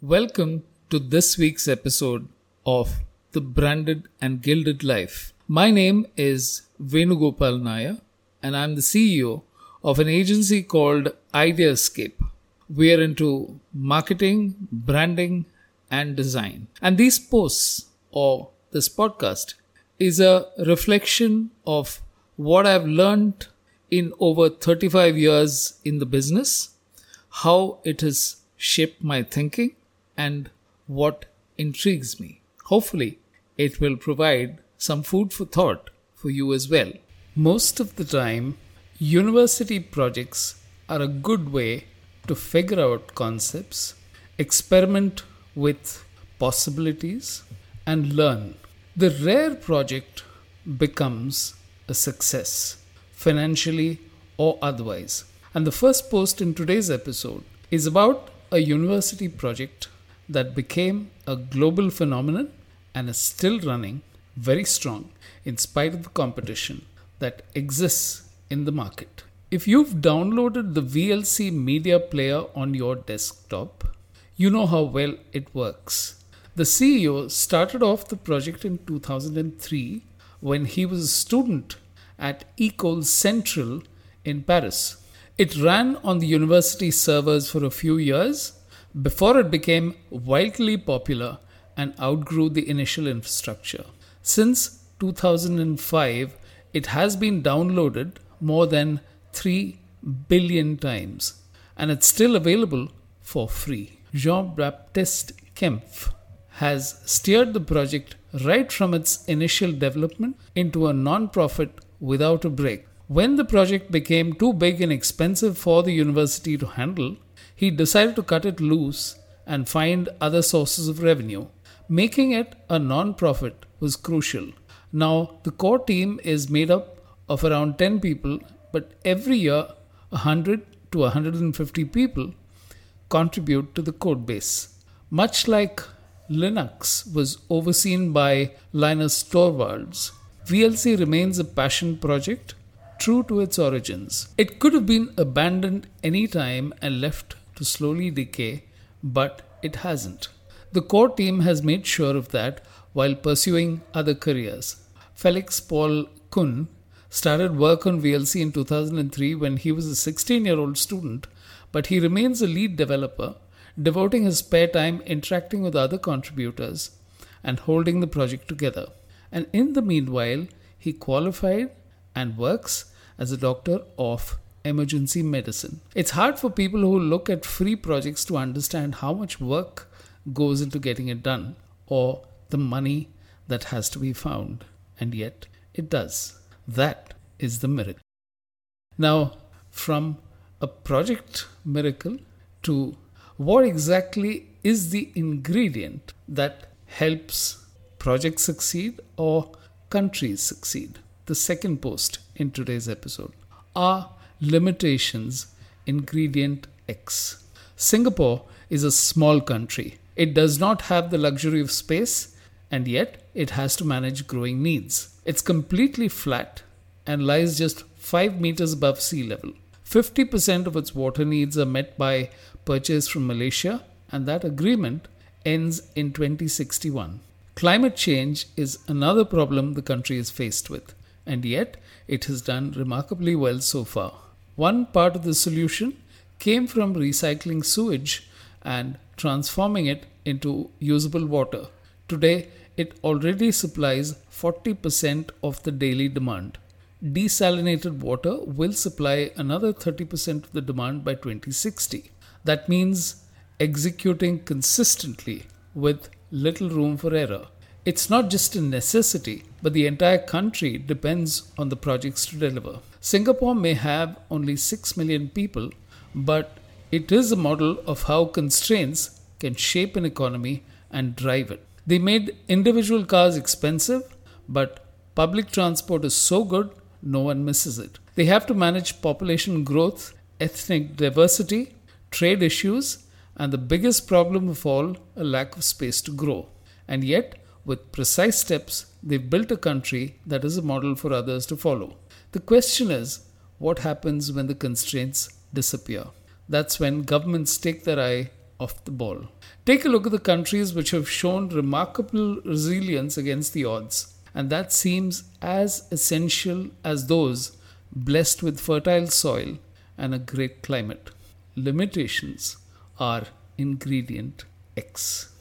Welcome to this week's episode of The Branded and Gilded Life. My name is Venugopal Nair, and I'm the CEO of an agency called Ideascape. We are into marketing, branding, and design. And these posts or this podcast is a reflection of what I've learned in over 35 years in the business, how it has shaped my thinking, and what intrigues me. Hopefully, it will provide some food for thought for you as well. Most of the time, university projects are a good way to figure out concepts, experiment with possibilities, and learn. The rare project becomes a success, financially or otherwise. And the first post in today's episode is about a university project that became a global phenomenon and is still running very strong in spite of the competition that exists in the market. If you've downloaded the VLC media player on your desktop, you know how well it works. The CEO started off the project in 2003 when he was a student at Ecole Centrale in Paris. It ran on the university servers for a few years before it became wildly popular and outgrew the initial infrastructure. Since 2005, it has been downloaded more than 3 billion times and it's still available for free. Jean Baptiste Kempf has steered the project right from its initial development into a non profit without a break. When the project became too big and expensive for the university to handle, he decided to cut it loose and find other sources of revenue. Making it a non profit was crucial. Now, the core team is made up of around 10 people, but every year 100 to 150 people contribute to the code base. Much like Linux was overseen by Linus Torvalds, VLC remains a passion project true to its origins. It could have been abandoned any time and left to slowly decay, but it hasn't. The core team has made sure of that while pursuing other careers. Felix Paul Kühne started work on VLC in 2003 when he was a 16 year old student, but he remains a lead developer, devoting his spare time interacting with other contributors and holding the project together. And in the meanwhile, he qualified and works as a doctor of emergency medicine. It's hard for people who look at free projects to understand how much work goes into getting it done or the money that has to be found. And yet it does. That is the miracle. Now, from a project miracle to what exactly is the ingredient that helps projects succeed or countries succeed? The second post in today's episode. Are limitations ingredient X. Singapore is a small country. It does not have the luxury of space and yet it has to manage growing needs. It's completely flat and lies just 5 meters above sea level. 50% of its water needs are met by purchase from Malaysia, and that agreement ends in 2061. Climate change is another problem the country is faced with, and yet it has done remarkably well so far. One part of the solution came from recycling sewage and transforming it into usable water. Today, it already supplies 40% of the daily demand. Desalinated water will supply another 30% of the demand by 2060. That means executing consistently with little room for error. It's not just a necessity, but the entire country depends on the projects to deliver. Singapore may have only 6 million people, but it is a model of how constraints can shape an economy and drive it. They made individual cars expensive, but public transport is so good, no one misses it. They have to manage population growth, ethnic diversity, trade issues, and the biggest problem of all, a lack of space to grow. And yet, with precise steps, they've built a country that is a model for others to follow. The question is what happens when the constraints disappear? That's when governments take their eye off the ball. Take a look at the countries which have shown remarkable resilience against the odds, and that seems as essential as those blessed with fertile soil and a great climate. Limitations are ingredient X.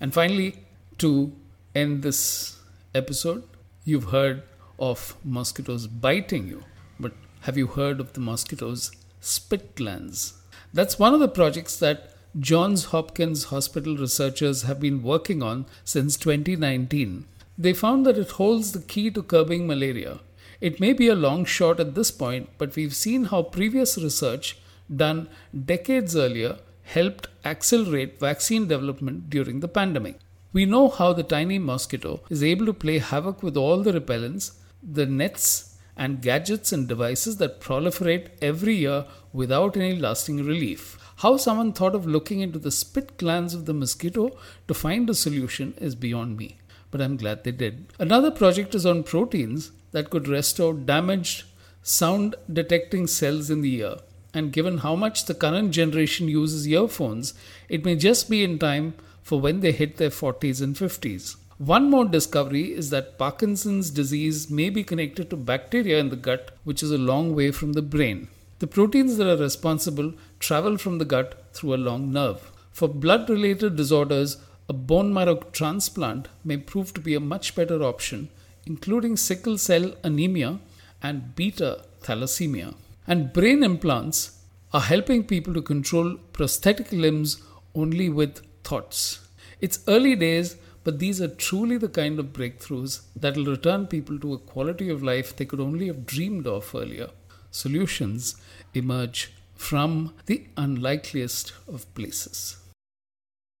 And finally, to end this episode, you've heard of mosquitoes biting you, but have you heard of the mosquitoes' spit glands? That's one of the projects that Johns Hopkins Hospital researchers have been working on since 2019. They found that it holds the key to curbing malaria. It may be a long shot at this point, but we've seen how previous research done decades earlier helped accelerate vaccine development during the pandemic. We know how the tiny mosquito is able to play havoc with all the repellents, the nets, and gadgets and devices that proliferate every year without any lasting relief. How someone thought of looking into the spit glands of the mosquito to find a solution is beyond me, but I'm glad they did. Another project is on proteins that could restore damaged sound detecting cells in the ear and given how much the current generation uses earphones, it may just be in time for when they hit their 40s and 50s. One more discovery is that Parkinson's disease may be connected to bacteria in the gut, which is a long way from the brain. The proteins that are responsible travel from the gut through a long nerve. For blood related disorders, a bone marrow transplant may prove to be a much better option, including sickle cell anemia and beta thalassemia. And brain implants are helping people to control prosthetic limbs only with thoughts. It's early days, but these are truly the kind of breakthroughs that will return people to a quality of life they could only have dreamed of earlier. Solutions emerge from the unlikeliest of places.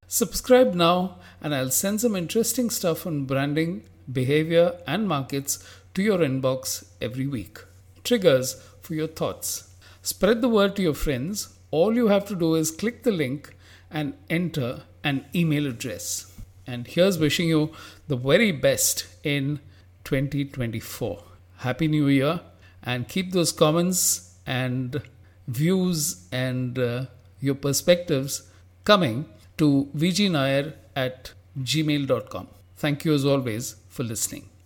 Subscribe now, and I'll send some interesting stuff on branding, behavior, and markets to your inbox every week. Triggers for your thoughts. Spread the word to your friends. All you have to do is click the link and enter an email address. And here's wishing you the very best in 2024. Happy New Year and keep those comments and views and uh, your perspectives coming to vgnair at gmail.com. Thank you as always for listening.